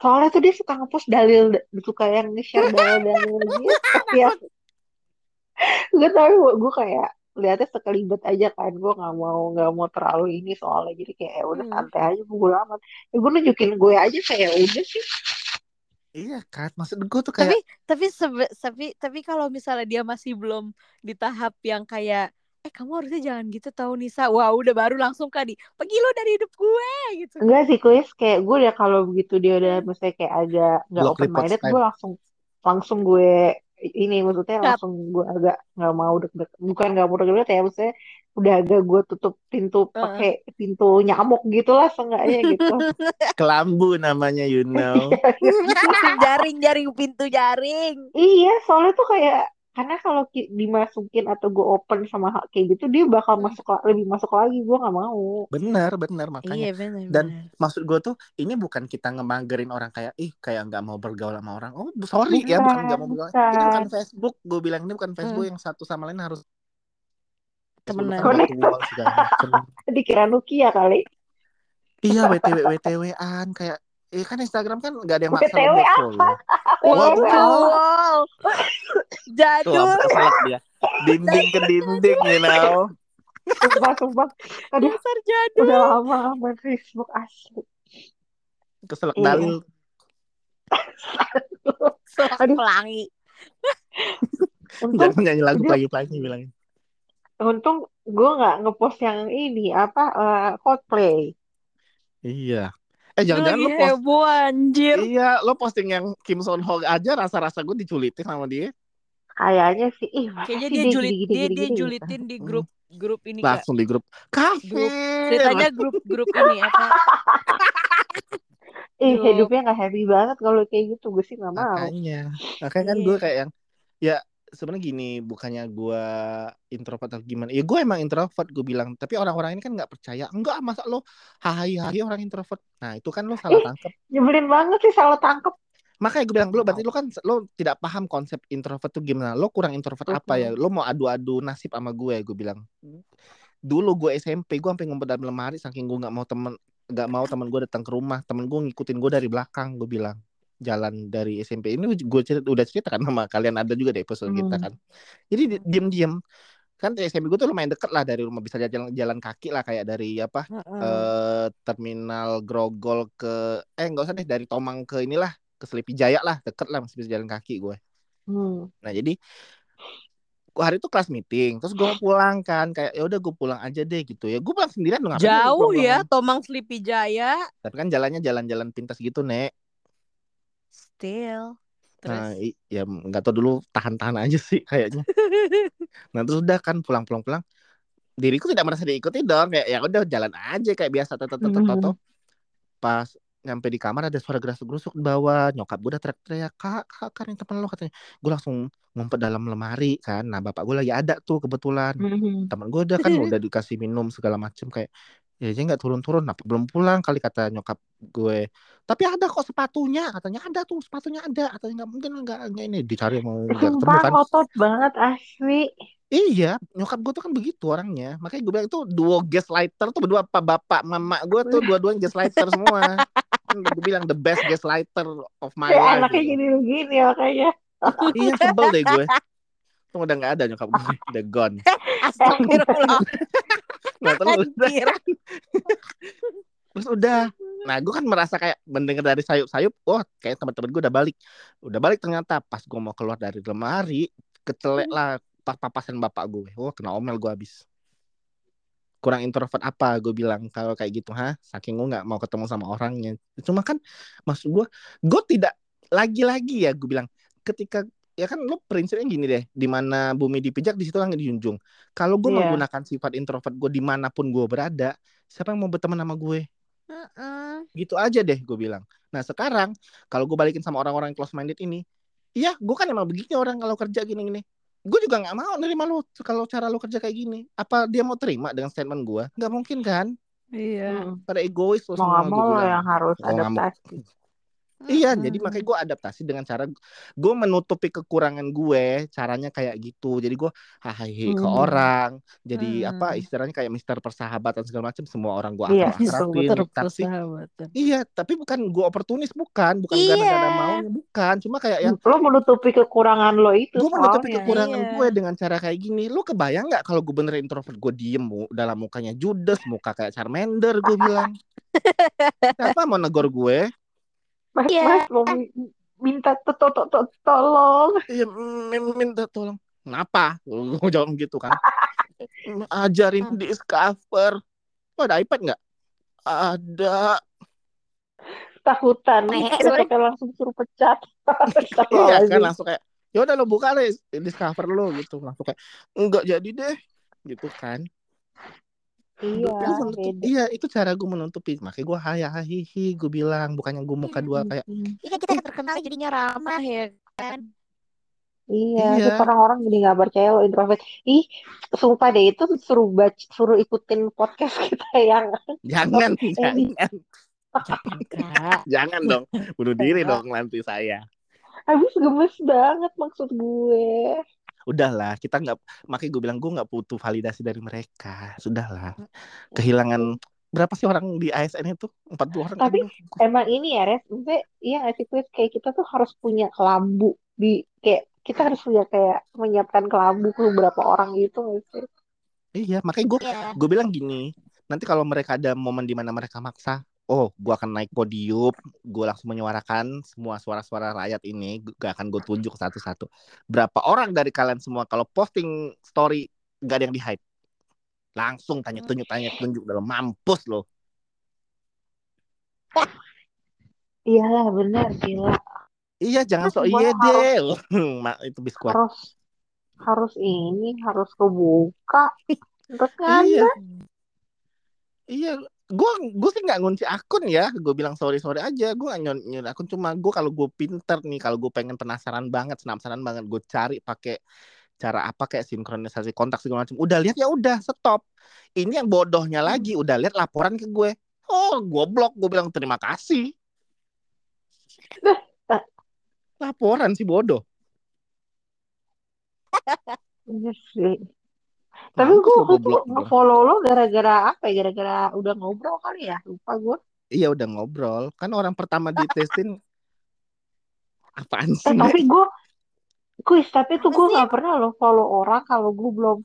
Speaker 5: soalnya tuh dia suka ngepost dalil suka yang nge-share dalil-dalil gitu ya gue tau gue kayak lihatnya sekelibet aja kan gue nggak mau nggak mau terlalu ini soalnya jadi kayak ya udah
Speaker 1: Hmm.
Speaker 5: santai aja gue amat ya gue nunjukin gue aja kayak udah sih
Speaker 4: Iya kan. Maksud gue tuh
Speaker 1: Tapi
Speaker 4: kayak.
Speaker 1: tapi sebe- tapi tapi kalau misalnya dia masih belum di tahap yang kayak eh kamu harusnya jangan gitu tahu Nisa. Wah, udah baru langsung kan di pergi lo dari hidup gue gitu.
Speaker 5: enggak sih kuis kayak gue udah kalau begitu dia udah misalnya kayak agak nggak open minded gue langsung langsung gue ini maksudnya langsung gue agak nggak mau deg-deg bukan nggak mau deg-deg ya maksudnya udah agak gue tutup pintu pakai pintu nyamuk gitu lah seenggaknya gitu
Speaker 4: Kelambu namanya you know.
Speaker 1: Jaring-jaring pintu jaring.
Speaker 5: iya soalnya tuh kayak karena kalau ki- dimasukin atau gue open sama hal kayak gitu dia bakal masuk la- lebih masuk lagi gue nggak mau
Speaker 4: Bener bener makanya.
Speaker 1: Iya benar
Speaker 4: Dan
Speaker 1: benar.
Speaker 4: maksud gue tuh ini bukan kita ngemagerin orang kayak ih kayak nggak mau bergaul sama orang. Oh sorry ya bukan nggak mau bergaul. Ini bukan
Speaker 5: bukan
Speaker 4: Facebook. Gue bilang ini bukan Facebook
Speaker 1: Hmm.
Speaker 4: yang satu sama lain harus
Speaker 1: Temenan.
Speaker 4: Macem.
Speaker 5: dikira Nokia kali
Speaker 4: Iya WTW WTW-an kayak eh kan Instagram kan nggak ada yang maksa
Speaker 5: WTW apa?
Speaker 1: Wow,
Speaker 5: WTW
Speaker 1: wow.
Speaker 4: Tuh
Speaker 1: Jadul.
Speaker 4: sampai keselak dia. Dinding ke dinding you know.
Speaker 5: sumpah sumpah aduh
Speaker 1: Dasar jadul.
Speaker 5: udah lama main Facebook asli
Speaker 4: Keselak
Speaker 5: Iya.
Speaker 4: dalil.
Speaker 1: Selak
Speaker 5: Aduh.
Speaker 1: pelangi.
Speaker 4: Jangan nyanyi lagu pagi-pagi bilangin.
Speaker 5: Untung gue nggak ngepost yang ini apa eh, Coldplay
Speaker 4: Iya. Eh jangan-jangan lo post
Speaker 1: heboh anjir.
Speaker 4: Iya, lo posting yang Kim Son Ho aja rasa-rasa gue diculitin sama dia.
Speaker 5: kayaknya sih ih
Speaker 1: Kayaknya dia
Speaker 5: dia
Speaker 1: julit
Speaker 5: gini gini
Speaker 1: dia
Speaker 5: gini
Speaker 1: dia
Speaker 5: gini
Speaker 1: julitin di grup grup ini kak.
Speaker 4: Langsung di grup kafe.
Speaker 1: Grup. Ceritanya grup grup ini apa?
Speaker 5: ih hidupnya nggak happy banget kalau kayak gitu gue sih nggak mau
Speaker 4: Makanya, makanya kan
Speaker 1: Iya.
Speaker 4: gue kayak yang ya sebenarnya gini, bukannya gue introvert atau gimana. Ya gue emang introvert gue bilang, tapi orang-orang ini kan nggak percaya. Enggak, masa lo hai hai orang introvert. Nah, itu kan lo salah tangkap.
Speaker 5: nyebelin banget sih salah tangkep
Speaker 4: Makanya gue bilang dulu berarti lo kan lo tidak paham konsep introvert tuh gimana. Lo kurang introvert apa ya? Lo mau adu-adu nasib sama gue, gue bilang. dulu gue SMP gue sampai ngumpet dalam lemari saking gue nggak mau temen nggak mau temen gue datang ke rumah temen gue ngikutin gue dari belakang gue bilang jalan dari SMP ini gue cerita, udah cerita kan sama kalian ada juga di episode kita
Speaker 5: Hmm.
Speaker 4: kan. Jadi di- diem-diem. Kan SMP gue tuh lumayan deket lah dari rumah. Bisa jalan jalan kaki lah kayak dari apa
Speaker 1: Heeh.
Speaker 4: eh terminal Grogol ke eh nggak usah deh dari Tomang ke inilah ke Selipi Jaya lah. Deket lah masih bisa jalan kaki gue
Speaker 5: Hmm.
Speaker 4: nah jadi gua hari itu kelas meeting. Terus gue pulang kan kayak ya udah gue pulang aja deh gitu ya. Gue pulang sendirian dong
Speaker 1: Jauh ya Tomang Sleepy Jaya.
Speaker 4: tapi kan jalannya jalan-jalan pintas gitu nek
Speaker 1: Still. Terus.
Speaker 4: nah ya nggak tau dulu tahan-tahan aja sih kayaknya nah terus udah kan pulang-pulang-pulang diriku tidak merasa diikuti dong kayak ya udah jalan aja kayak biasa toto toto toto pas nyampe di kamar ada suara gerasuk-gerusuk di bawah nyokap gue udah teriak-teriak kak kak kan yang temen lo katanya gue langsung ngumpet dalam lemari kan nah bapak gue lagi ada tuh kebetulan
Speaker 5: Hmm.
Speaker 4: teman gue udah kan udah dikasih minum segala macem kayak ya aja nggak turun-turun apa belum pulang kali kata nyokap gue tapi ada kok sepatunya katanya ada tuh sepatunya ada katanya nggak mungkin nggak ini dicari mau nggak ketemu kan
Speaker 5: ngotot banget asli.
Speaker 4: iya nyokap gue tuh kan begitu orangnya makanya gue bilang itu duo gaslighter tuh berdua apa bapak mama gue tuh dua-duanya gaslighter semua kan gue bilang the best gaslighter of my
Speaker 5: Kayak
Speaker 4: life
Speaker 5: anaknya
Speaker 4: gitu.
Speaker 5: gini begini makanya.
Speaker 4: iya sebel deh gue tuh udah nggak ada nyokap gue udah gone
Speaker 1: Astagfirullah.
Speaker 4: Nah terus udah. terus udah. Nah gue kan merasa kayak mendengar dari sayup-sayup wah kayak teman-teman gue udah balik. Udah balik ternyata pas gue mau keluar dari lemari kecelek lah pas papasan bapak gue wah kena omel gue habis. Kurang introvert apa gue bilang kalau kayak gitu ha saking gue nggak mau ketemu sama orangnya. Cuma kan maksud gue gue tidak lagi-lagi ya gue bilang ketika ya kan lo prinsipnya gini deh di mana bumi dipijak di situ langit dijunjung. Kalau gue
Speaker 5: Iya.
Speaker 4: menggunakan sifat introvert gue di mana pun gue berada siapa yang mau berteman sama gue?
Speaker 1: Heeh.
Speaker 4: gitu aja deh gue bilang. Nah sekarang kalau gue balikin sama orang-orang yang close minded ini iya gue kan emang begini orang kalau kerja gini-gini. Gue juga nggak mau nerima lo kalau cara lo kerja kayak gini. Apa dia mau terima dengan statement gue nggak mungkin kan?
Speaker 1: Iya.
Speaker 5: Hmm.
Speaker 4: pada egois lo
Speaker 5: Mau
Speaker 4: semua
Speaker 5: nggak
Speaker 4: gue
Speaker 5: mau yang harus
Speaker 4: Mau nggak mau.
Speaker 5: adaptasi.
Speaker 4: Iya, jadi makanya gue adaptasi dengan cara gue menutupi kekurangan gue, caranya kayak gitu. Jadi gue hahaha ke
Speaker 5: Hmm.
Speaker 4: orang, jadi
Speaker 1: Hmm.
Speaker 4: apa istilahnya kayak Mister Persahabatan segala macam. Semua orang gue
Speaker 5: Iya,
Speaker 4: akrab-akrabin.
Speaker 1: Betul
Speaker 4: Tapi iya, tapi bukan gue oportunis, bukan, bukan karena gak ada
Speaker 1: Iya.
Speaker 4: maunya, bukan. Cuma kayak yang
Speaker 5: Lo menutupi kekurangan lo itu
Speaker 4: gue menutupi
Speaker 5: soalnya.
Speaker 4: kekurangan
Speaker 1: Iya.
Speaker 4: gue dengan cara kayak gini. Lu kebayang nggak kalau gue bener introvert gue diem dalam mukanya judes, muka kayak Charmander gue bilang. Siapa mau negor gue?
Speaker 5: Mas,
Speaker 1: Iya.
Speaker 5: mas mau mi- minta to to to to- tolong.
Speaker 4: Iya, min- minta tolong. Kenapa? Gue jawab gitu kan. Ajarin discover. Oh, ada iPad nggak? Ada.
Speaker 5: Takutan.
Speaker 1: Eh,
Speaker 5: Kita
Speaker 1: sorry.
Speaker 5: kayak langsung suruh pecat.
Speaker 4: Iya kan langsung kayak ya udah lo buka deh discover lo gitu langsung kayak enggak jadi deh gitu kan
Speaker 5: Iya,
Speaker 4: Gua menutup-
Speaker 5: beda.
Speaker 4: iya itu cara gue menutupi makanya gue haya hihi gue bilang bukannya gue muka dua kayak.
Speaker 1: Iya kita terkenal jadinya ramah ya kan.
Speaker 5: Iya,
Speaker 4: Iya.
Speaker 5: orang-orang jadi nggak percaya lo introvert. Ih, sumpah deh itu suruh baca, suruh ikutin podcast kita yang
Speaker 4: jangan
Speaker 5: Eh,
Speaker 4: jangan
Speaker 1: Jangan kak.
Speaker 4: jangan dong bunuh diri dong nanti saya
Speaker 5: habis gemes banget maksud gue.
Speaker 4: Udahlah kita nggak makanya gue bilang gue nggak butuh validasi dari mereka sudahlah kehilangan berapa sih orang di ASN itu 40 orang kan?
Speaker 5: Tapi Emang ini ya, Res, maksudnya iya nggak sih kayak kita tuh harus punya kelambu di kayak kita harus punya kayak menyiapkan kelambu ke beberapa orang gitu nggak sih?
Speaker 4: iya makanya gue
Speaker 1: Iya.
Speaker 4: gue bilang gini nanti kalau mereka ada momen di mana mereka maksa oh gue akan naik podium gue langsung menyuarakan semua suara-suara rakyat ini gue akan gue tunjuk satu-satu. Berapa orang dari kalian semua kalau posting story gak ada yang di hide langsung tanya tunjuk tanya tunjuk dalam mampus loh
Speaker 5: Iyalah benar gila.
Speaker 4: Iya jangan
Speaker 5: Terus
Speaker 4: sok iya deh mak itu biskuit.
Speaker 5: harus harus ini harus kebuka. Terus kan
Speaker 4: iya. Iya gue gue sih nggak ngunci akun ya gue bilang sorry sorry aja. Gue nggak nyon akun cuma gue kalau gue pinter nih kalau gue pengen penasaran banget penasaran banget gue cari pakai cara apa kayak sinkronisasi kontak segala macam udah lihat ya udah stop. Ini yang bodohnya lagi udah lihat laporan ke gue. Oh goblok gue bilang terima kasih. Laporan sih bodoh.
Speaker 5: Iya. Tapi gue nge-follow lo gara-gara apa ya? Gara-gara udah ngobrol kali ya? Lupa gue.
Speaker 4: Iya udah ngobrol. Kan orang pertama ditesin apaan
Speaker 5: Eh
Speaker 4: sih?
Speaker 5: tapi
Speaker 4: Nek?
Speaker 5: gue, kuis tapi tuh gue nggak pernah lo follow orang kalau gue belum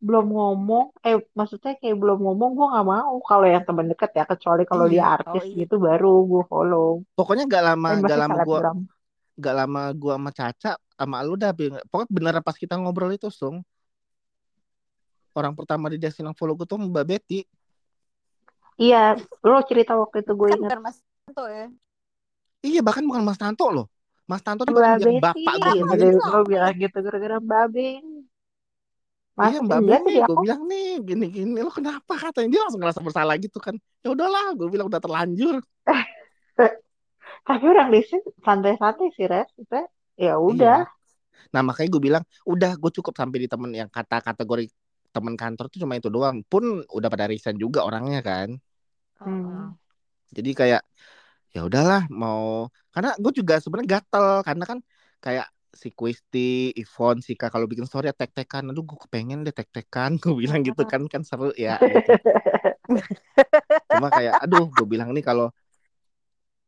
Speaker 5: belum ngomong. Eh maksudnya kayak belum ngomong gue nggak mau. Kalau yang teman dekat ya kecuali kalau dia
Speaker 4: Iya.
Speaker 5: artis
Speaker 1: Oh, iya.
Speaker 5: gitu baru gue follow.
Speaker 4: Pokoknya gak lama
Speaker 5: Eh
Speaker 4: gak lama gua
Speaker 5: selebgram.
Speaker 4: gak lama gua sama Caca sama lu udah pokoknya beneran pas kita ngobrol itu sung orang pertama di destinasi follow gue tuh Mbak Betty
Speaker 5: Iya, lo cerita waktu itu gue
Speaker 1: Kan bukan Mas Tanto ya.
Speaker 4: iya bahkan bukan Mas Tanto loh Mas Tanto tuh bahkan bilang
Speaker 5: Betty,
Speaker 4: bapak gue
Speaker 5: ya,
Speaker 4: sendiri
Speaker 5: tadi
Speaker 1: bilang.
Speaker 5: gitu gara-gara Mbak Ben. Masa
Speaker 4: iya Mbak Betty
Speaker 5: tadi
Speaker 4: gue
Speaker 5: aku?
Speaker 4: bilang nih gini gini lo kenapa katanya dia langsung ngerasa bersalah gitu kan ya udahlah gue bilang udah terlanjur
Speaker 5: Tapi orang di sini santai-santai sih, Res. Itu ya udah.
Speaker 4: iya nah makanya gue bilang udah gue cukup sampai di temen yang kata kategori temen kantor tuh cuma itu doang pun udah pada resign juga orangnya kan
Speaker 5: Hmm.
Speaker 4: jadi kayak ya udahlah mau karena gue juga sebenarnya gatel karena kan kayak si Kwisti, Ivon, Sika kalau bikin story ya tek-tekan, aduh gue kepengen deh tek-tekan, gue bilang gitu kan kan seru ya. Gitu. Cuma kayak, aduh gue bilang nih kalau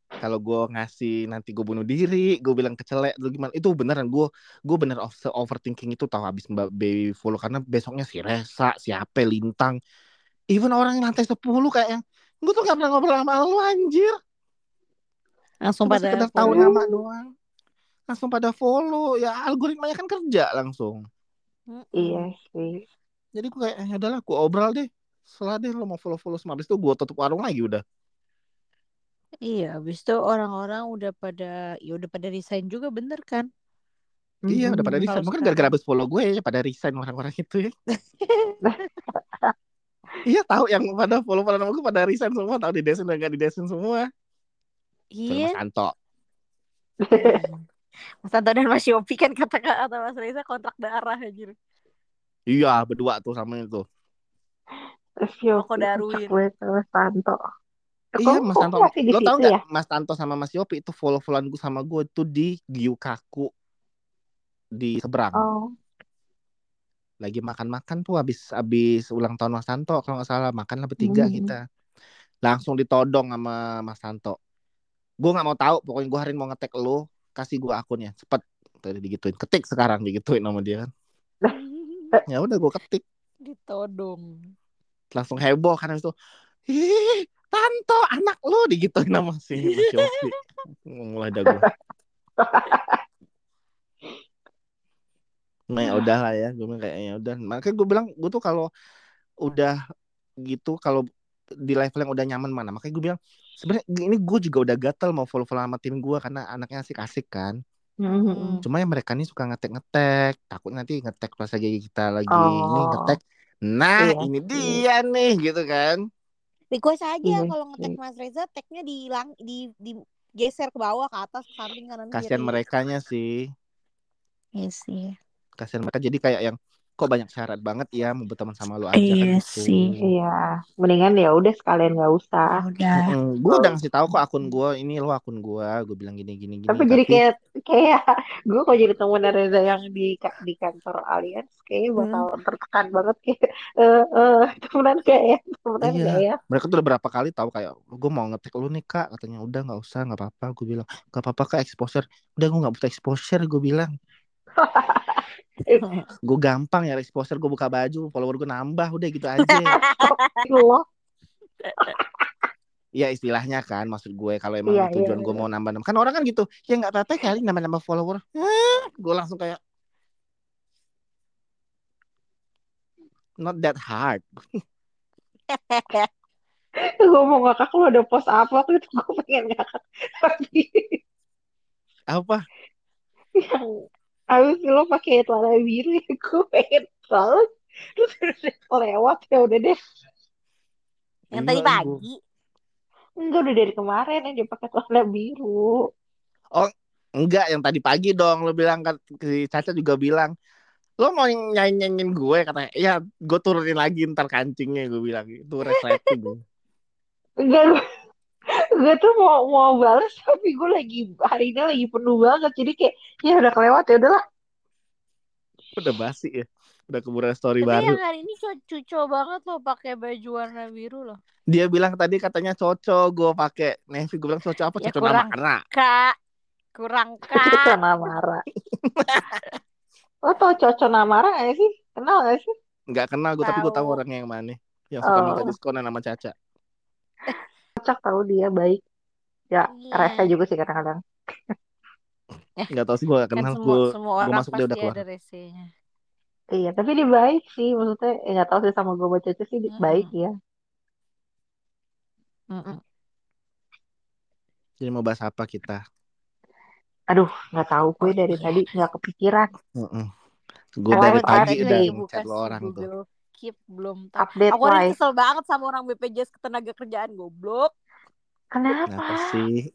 Speaker 4: kalau gue ngasih nanti gue bunuh diri, gue bilang kecelek, lu gimana? Itu beneran gue gue bener off overthinking itu tahu habis Mbak Baby follow karena besoknya si Resa, siapa Lintang, even orang yang lantai 10 kayak yang gue tuh gak pernah ngobrol sama lu anjir.
Speaker 1: Langsung
Speaker 4: Cuma
Speaker 1: pada
Speaker 4: sekedar tahu
Speaker 1: follow.
Speaker 4: nama doang. Langsung pada follow. Ya algoritmanya kan kerja langsung.
Speaker 5: Iya sih.
Speaker 4: Jadi gue kayak eh, adalah gue obrol deh. Setelah deh lo mau follow-follow semua habis itu gue tutup warung lagi udah.
Speaker 1: Iya, habis itu orang-orang udah pada ya udah pada resign juga bener kan?
Speaker 4: Iya udah pada resign. Mungkin gara-gara habis follow gue ya pada resign orang-orang itu ya. iya tahu yang pada follow pada nama gue pada resign semua tahu di desin dan gak di desin semua.
Speaker 1: Iya.
Speaker 4: Mas Anto.
Speaker 1: Mas Tanto dan Mas Yopi kan kata kata Mas Reza kontrak darah anjir.
Speaker 4: Iya berdua tuh sama itu.
Speaker 5: Terus yo,
Speaker 1: Rokok Darwin.
Speaker 4: Iya Mas Tanto. Lo tau
Speaker 5: situ
Speaker 4: gak
Speaker 5: ya?
Speaker 4: Mas Tanto sama Mas Yopi itu follow-followan gue sama gue tuh di Gyukaku di seberang.
Speaker 5: Oh.
Speaker 4: lagi makan-makan tuh habis habis ulang tahun Mas Tanto kalau nggak salah makan lah bertiga
Speaker 5: Hmm.
Speaker 4: kita langsung ditodong sama Mas Tanto gue nggak mau tahu pokoknya gue hari ini mau ngetek lo kasih gue akunnya cepet tadi digituin ketik sekarang digituin sama dia kan ya udah gue ketik
Speaker 1: Ditodong.
Speaker 4: langsung heboh kan habis itu ih Tanto anak lo digituin sama si Yopi mulai dah gue nah ya udah lah ya gue kayaknya udah. Makanya gue bilang gue tuh kalau udah gitu kalau di level yang udah nyaman mana. Makanya gue bilang sebenarnya ini gue juga udah gatel mau follow follow sama tim gue karena anaknya asik-asik kan.
Speaker 5: Mhm.
Speaker 4: cuma yang mereka nih suka ngetek-ngetek. Takut nanti ngetek pas lagi kita lagi
Speaker 5: Oh.
Speaker 4: ini ngetek. Nah
Speaker 5: Iya.
Speaker 4: ini dia nih gitu kan
Speaker 1: Request aja
Speaker 5: Iya
Speaker 1: kalau ngetek. Mas Reza tagnya di lang di di geser ke bawah ke atas ke samping kanan
Speaker 4: kasihan merekanya sih
Speaker 1: Iya sih.
Speaker 4: kasihan mereka jadi kayak yang kok banyak syarat banget ya mau berteman sama lu aja
Speaker 1: Iya
Speaker 4: kan gitu
Speaker 1: sih.
Speaker 5: Iya, mendingan ya udah sekalian nggak usah.
Speaker 1: Udah.
Speaker 4: gue udah ngasih tahu kok akun gue ini lo akun gue gue bilang gini gini gini
Speaker 5: Tapi jadi kayak kayak gue kalau jadi temen Reza yang di di kantor Allianz kayaknya bakal tertekan banget kayak eh eh temenan gak ya temenan
Speaker 4: Iya.
Speaker 5: ya
Speaker 4: mereka tuh udah berapa kali tahu kayak gue mau ngetek lu nih kak katanya udah nggak usah nggak apa-apa gue bilang nggak apa-apa kak exposure udah gue nggak butuh exposure gue bilang gue gampang ya exposure gue buka baju follower gue nambah udah gitu aja.
Speaker 5: Loh
Speaker 4: ya istilahnya kan maksud gue kalau emang
Speaker 5: Iya,
Speaker 4: tujuan
Speaker 5: iya,
Speaker 4: gue
Speaker 5: iya.
Speaker 4: mau nambah nambah kan orang kan gitu ya nggak apa-apa kali nambah-nambah follower. Gue langsung kayak not that hard.
Speaker 5: Gue mau ngakak lo ada post apa tuh gue pengen ngakak tapi
Speaker 4: apa?
Speaker 5: Yang habis lo pakai celana biru ya gue pengen banget terus udah lewat ya udah deh.
Speaker 1: Yang tadi pagi.
Speaker 5: enggak udah dari kemarin yang dia pakai celana biru.
Speaker 4: Enggak, yang tadi pagi dong. Lo bilang kan si Caca juga bilang lo mau nyanyi nyanyiin gue? Katanya ya gue turunin lagi ntar kancingnya gue bilang. Itu resleting
Speaker 5: enggak gue tuh mau mau balas tapi gue lagi hari ini lagi penuh banget jadi kayak ya udah kelewat ya udahlah
Speaker 4: udah basi ya udah keburu story
Speaker 1: Tapi
Speaker 4: baru
Speaker 1: yang hari ini co- cuco banget loh pakai baju warna biru loh.
Speaker 4: dia bilang tadi katanya cocok gue pakai navy gue bilang cocok apa
Speaker 1: Ya,
Speaker 4: cocok
Speaker 1: kurang.
Speaker 4: nama
Speaker 1: Kak, kurang kak.
Speaker 5: Coco Namara. Lo tau Coco Namara gak sih? Kenal gak sih?
Speaker 4: nggak kenal gue tapi gue tahu orangnya yang mana yang suka
Speaker 5: Oh.
Speaker 4: minta diskonan sama Caca
Speaker 5: Kocak tau dia baik. Ya,
Speaker 1: Iya.
Speaker 5: rese juga sih kadang-kadang.
Speaker 4: nggak tahu sih gue gak
Speaker 1: Kan
Speaker 4: kenal gue
Speaker 1: semua
Speaker 4: gue masuk dia udah keluar.
Speaker 5: Iya, tapi dia baik sih. Maksudnya, ya gak tau sih sama gue baca sih
Speaker 1: Mm-mm.
Speaker 5: baik ya.
Speaker 1: Mm-mm.
Speaker 4: jadi mau bahas apa kita
Speaker 5: Aduh, gak tahu gue dari tadi gak kepikiran.
Speaker 4: gue
Speaker 5: Live
Speaker 4: dari
Speaker 5: update
Speaker 4: pagi udah ngechat lo orang tuh
Speaker 1: Keep belum tahu.
Speaker 5: Update
Speaker 1: Aku
Speaker 5: live.
Speaker 1: kesel banget sama orang BPJS ketenaga kerjaan goblok.
Speaker 5: Kenapa?
Speaker 4: kenapa sih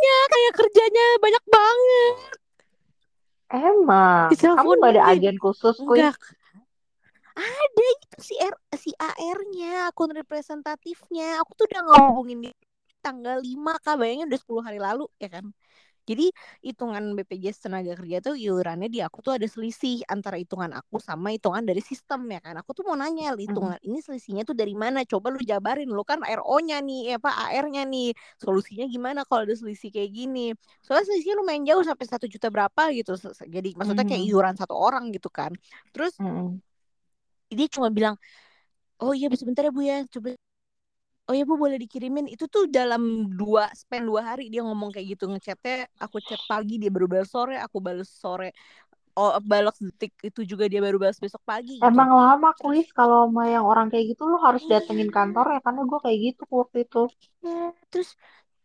Speaker 1: Ya kayak kerjanya banyak banget.
Speaker 5: Emang, kamu gak ada agen khusus, Kuy?
Speaker 1: Enggak. Ada itu si R si AR-nya, akun representatifnya. Aku tuh udah ngomongin di tanggal 5 kak, bayangin udah 10 hari lalu ya kan. Jadi hitungan BPJS tenaga kerja tuh iurannya di aku tuh ada selisih antara hitungan aku sama hitungan dari sistem ya kan. Aku tuh mau nanya hitungan ini selisihnya tuh dari mana? Coba lu jabarin lu kan RO-nya nih, ya apa AR-nya nih. Solusinya gimana kalau ada selisih kayak gini? Soalnya selisihnya lumayan jauh sampai satu juta berapa gitu. Jadi maksudnya kayak iuran satu orang gitu kan. Terus
Speaker 5: Mm-mm.
Speaker 1: dia cuma bilang oh iya sebentar ya bu ya coba oh ya bu boleh dikirimin itu tuh dalam dua span dua hari dia ngomong kayak gitu ngechatnya aku chat pagi dia baru balas sore aku balas sore oh balas detik itu juga dia baru balas besok pagi gitu
Speaker 5: Emang lama, Kuis. Kalau sama yang orang kayak gitu, lu harus
Speaker 1: Iya.
Speaker 5: datengin kantor ya. Karena gue kayak gitu waktu itu.
Speaker 1: Ya, terus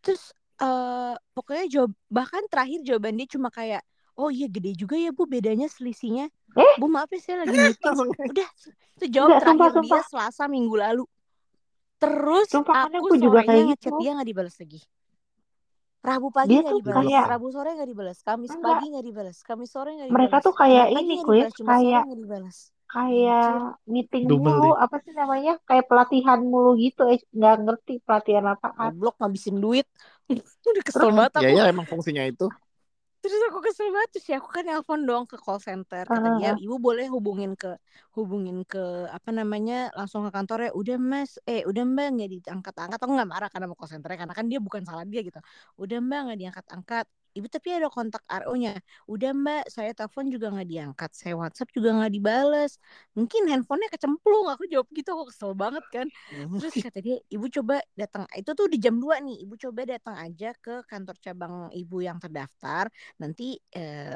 Speaker 1: terus eh pokoknya jawab bahkan terakhir jawaban dia cuma kayak oh iya gede juga ya bu bedanya selisihnya
Speaker 5: Eh?
Speaker 1: bu maaf ya saya lagi meeting udah itu jawab
Speaker 5: sumpah,
Speaker 1: terakhir dia
Speaker 5: sumpah.
Speaker 1: Selasa minggu lalu terus
Speaker 5: Sumpah, karena
Speaker 1: aku
Speaker 5: aku juga
Speaker 1: sorenya
Speaker 5: kayak
Speaker 1: ngechat
Speaker 5: gitu.
Speaker 1: dia nggak dibalas lagi Rabu pagi
Speaker 5: Dia
Speaker 1: nggak
Speaker 5: tuh
Speaker 1: dibalas
Speaker 5: kayak-
Speaker 1: Rabu sore nggak dibalas Kamis
Speaker 5: Enggak.
Speaker 1: pagi nggak dibalas Kamis sore nggak dibalas
Speaker 5: Mereka tuh kayak ini, Kuis.
Speaker 1: sore
Speaker 5: Kayak kayak meeting
Speaker 4: Double
Speaker 5: mulu. Apa sih namanya? Kayak pelatihan mulu gitu. Eh, nggak ngerti pelatihan apaan.
Speaker 1: goblok ngabisin duit udah kesel
Speaker 5: Terus-
Speaker 1: banget aku
Speaker 4: ya ya emang fungsinya itu
Speaker 1: Terus aku kesel banget terus ya aku kan nelpon dong ke call center kata
Speaker 5: Ah,
Speaker 1: dia
Speaker 5: ah.
Speaker 1: ibu boleh hubungin ke hubungin ke apa namanya langsung ke kantornya udah mas. Eh udah mbak nggak diangkat-angkat. Aku nggak marah karena mau call centernya karena kan dia bukan salah dia gitu. Udah mbak nggak diangkat-angkat ibu tapi ada kontak RO-nya udah mbak saya telepon juga nggak diangkat. Saya WhatsApp juga nggak dibales. Mungkin handphonenya kecemplung. Aku jawab gitu aku kesel banget kan. Terus kata dia, ibu coba datang, itu tuh di jam 2 nih, ibu coba datang aja ke kantor cabang ibu yang terdaftar, nanti eh,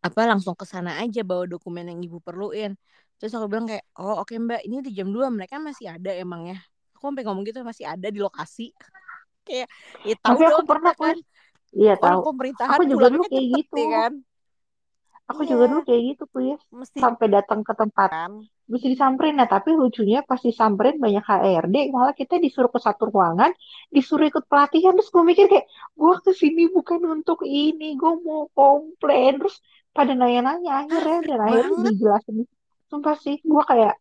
Speaker 1: apa langsung ke sana aja bawa dokumen yang ibu perluin. Terus aku bilang kayak, oh oke mbak, ini di jam 2 mereka masih ada emang ya. Aku sampai ngomong gitu masih ada di lokasi. kayak, ya tahu dong
Speaker 5: pernah,
Speaker 1: kan
Speaker 5: Iya
Speaker 1: orang
Speaker 5: tahu.
Speaker 1: pemerintahan
Speaker 5: Aku juga dulu kayak
Speaker 1: cepet
Speaker 5: gitu.
Speaker 1: ya kan.
Speaker 5: Aku
Speaker 1: Iya,
Speaker 5: juga dulu kayak gitu, Kuis.
Speaker 1: mesti
Speaker 5: Sampai datang ke tempat
Speaker 1: kan.
Speaker 5: mesti disamperin nah tapi lucunya pas disamperin banyak HRD malah kita disuruh ke satu ruangan disuruh ikut pelatihan terus gue mikir kayak gue ke sini bukan untuk ini gue mau komplain terus pada nanya-nanya akhirnya dan akhirnya dijelasin sumpah sih gue kayak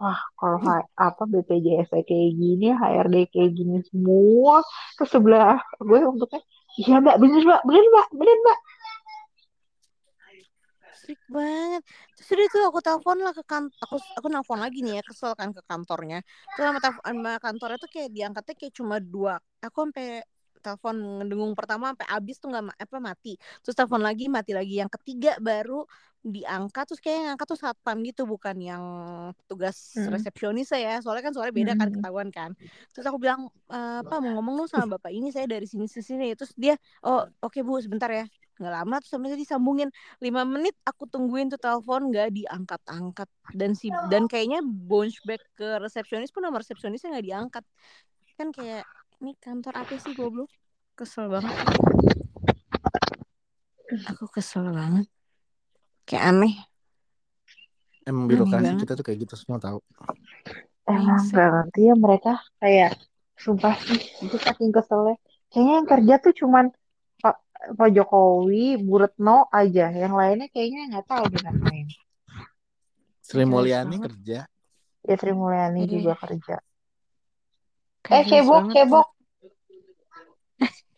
Speaker 5: wah kalau H- apa BPJS kayak gini HRD kayak gini semua terus sebelah gue untuknya iya mbak bener mbak bener mbak bener mbak
Speaker 1: Strict banget. Terus tuh aku telepon lah ke kan aku aku nelfon lagi nih ya kesel kan ke kantornya. Terus sama, sama kantornya tuh kayak diangkatnya kayak cuma dua. Aku sampai telepon ngedengung pertama sampai habis tuh nggak apa mati. Terus telepon lagi mati lagi. Yang ketiga baru diangkat terus kayak yang angkat tuh satpam gitu bukan yang tugas
Speaker 5: Hmm.
Speaker 1: resepsionis ya soalnya kan soalnya beda kan
Speaker 5: Hmm.
Speaker 1: ketahuan kan terus aku bilang "Eh, apa mau ngomong dong sama bapak ini saya dari sini sini sini terus dia oh oke bu sebentar ya nggak lama terus sampai disambungin lima menit aku tungguin tuh telepon nggak diangkat-angkat dan si dan kayaknya bounce back ke resepsionis pun nomor resepsionisnya nggak diangkat kan kayak ini kantor apa sih goblok kesel banget aku kesel banget kayak aneh
Speaker 4: emang birokrasi kita tuh kayak gitu semua tahu
Speaker 5: Emang gak ngerti ya mereka kayak sumpah sih itu saking keselnya. Kayaknya yang kerja tuh cuman Pak, Pak Jokowi, Bu Retno aja. Yang lainnya kayaknya nggak tahu deh ngapain.
Speaker 4: Sri Mulyani kerja
Speaker 5: Ya Sri Mulyani
Speaker 1: Iya.
Speaker 5: juga kerja.
Speaker 1: Kayak
Speaker 5: Eh cebok,
Speaker 1: banget,
Speaker 5: cebok.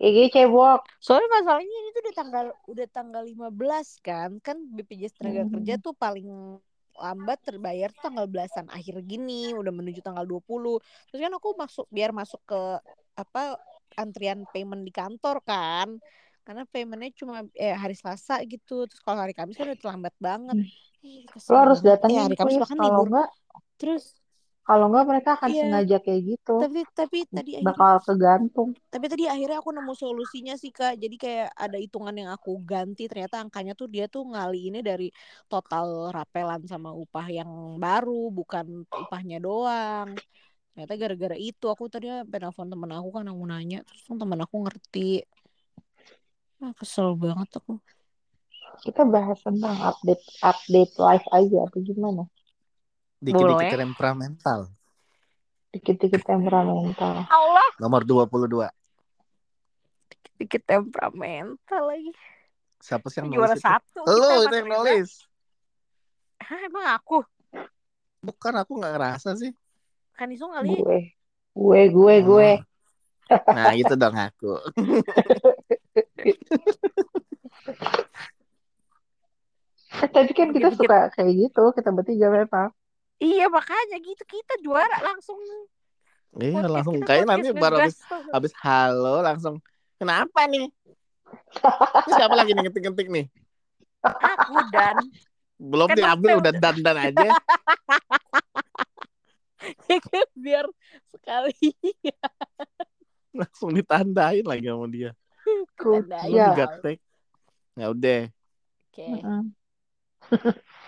Speaker 5: GG cebok.
Speaker 1: Soalnya masalahnya ini tuh udah tanggal udah tanggal 15 kan. Kan BPJS tenaga
Speaker 5: Hmm.
Speaker 1: kerja tuh paling lambat terbayar tuh tanggal belasan akhir gini, udah menuju tanggal 20. Terus kan aku masuk biar masuk ke apa antrian payment di kantor kan. Karena paymentnya cuma eh, hari Selasa gitu. Terus kalau hari Kamis kan udah terlambat banget. Kesel
Speaker 5: Lo harus
Speaker 1: banget.
Speaker 5: datengin
Speaker 1: Eh, hari Kamis bahkan libur.
Speaker 5: enggak,
Speaker 1: Terus
Speaker 5: kalau enggak mereka akan
Speaker 1: Iya.
Speaker 5: sengaja kayak gitu.
Speaker 1: tapi tapi tadi akhirnya
Speaker 5: Bakal kegantung.
Speaker 1: tapi tadi akhirnya aku nemu solusinya sih kak jadi kayak ada hitungan yang aku ganti ternyata angkanya tuh dia tuh ngaliinnya dari total rapelan sama upah yang baru bukan upahnya doang ternyata gara-gara itu aku tadi penelpon temen aku kan aku nanya terus temen aku ngerti ah, kesel banget aku
Speaker 5: Kita bahas tentang update update live aja apa gimana?
Speaker 4: Dikit-dikit
Speaker 1: Boleh.
Speaker 4: temperamental.
Speaker 5: Dikit-dikit temperamental.
Speaker 1: Allah
Speaker 4: Nomor 22.
Speaker 1: dikit temperamental lagi
Speaker 4: Siapa sih yang
Speaker 1: juara
Speaker 4: nulis itu?
Speaker 1: satu
Speaker 4: Lo
Speaker 1: kita
Speaker 4: itu yang nulis.
Speaker 1: Hah, emang aku
Speaker 4: Bukan aku nggak ngerasa sih.
Speaker 1: kan isu kali
Speaker 5: Gue, gue, gue, gue.
Speaker 4: Oh. Nah gitu dong aku.
Speaker 5: Eh, tapi kan kita
Speaker 1: Dikit-dikit.
Speaker 5: suka kayak gitu. Kita bertiga memang.
Speaker 1: Iya makanya gitu kita juara langsung
Speaker 4: Iya
Speaker 1: podcast
Speaker 4: langsung kayak nanti baru habis habis halo langsung kenapa nih? Ini siapa lagi nih ngetik-ngetik nih?
Speaker 1: aku dan
Speaker 4: Belum
Speaker 1: Kan
Speaker 4: diambil udah dandan aja.
Speaker 1: biar sekali
Speaker 4: langsung ditandain lagi sama dia.
Speaker 1: Tandain.
Speaker 5: Iya.
Speaker 4: digatek. Ya udah.
Speaker 1: oke.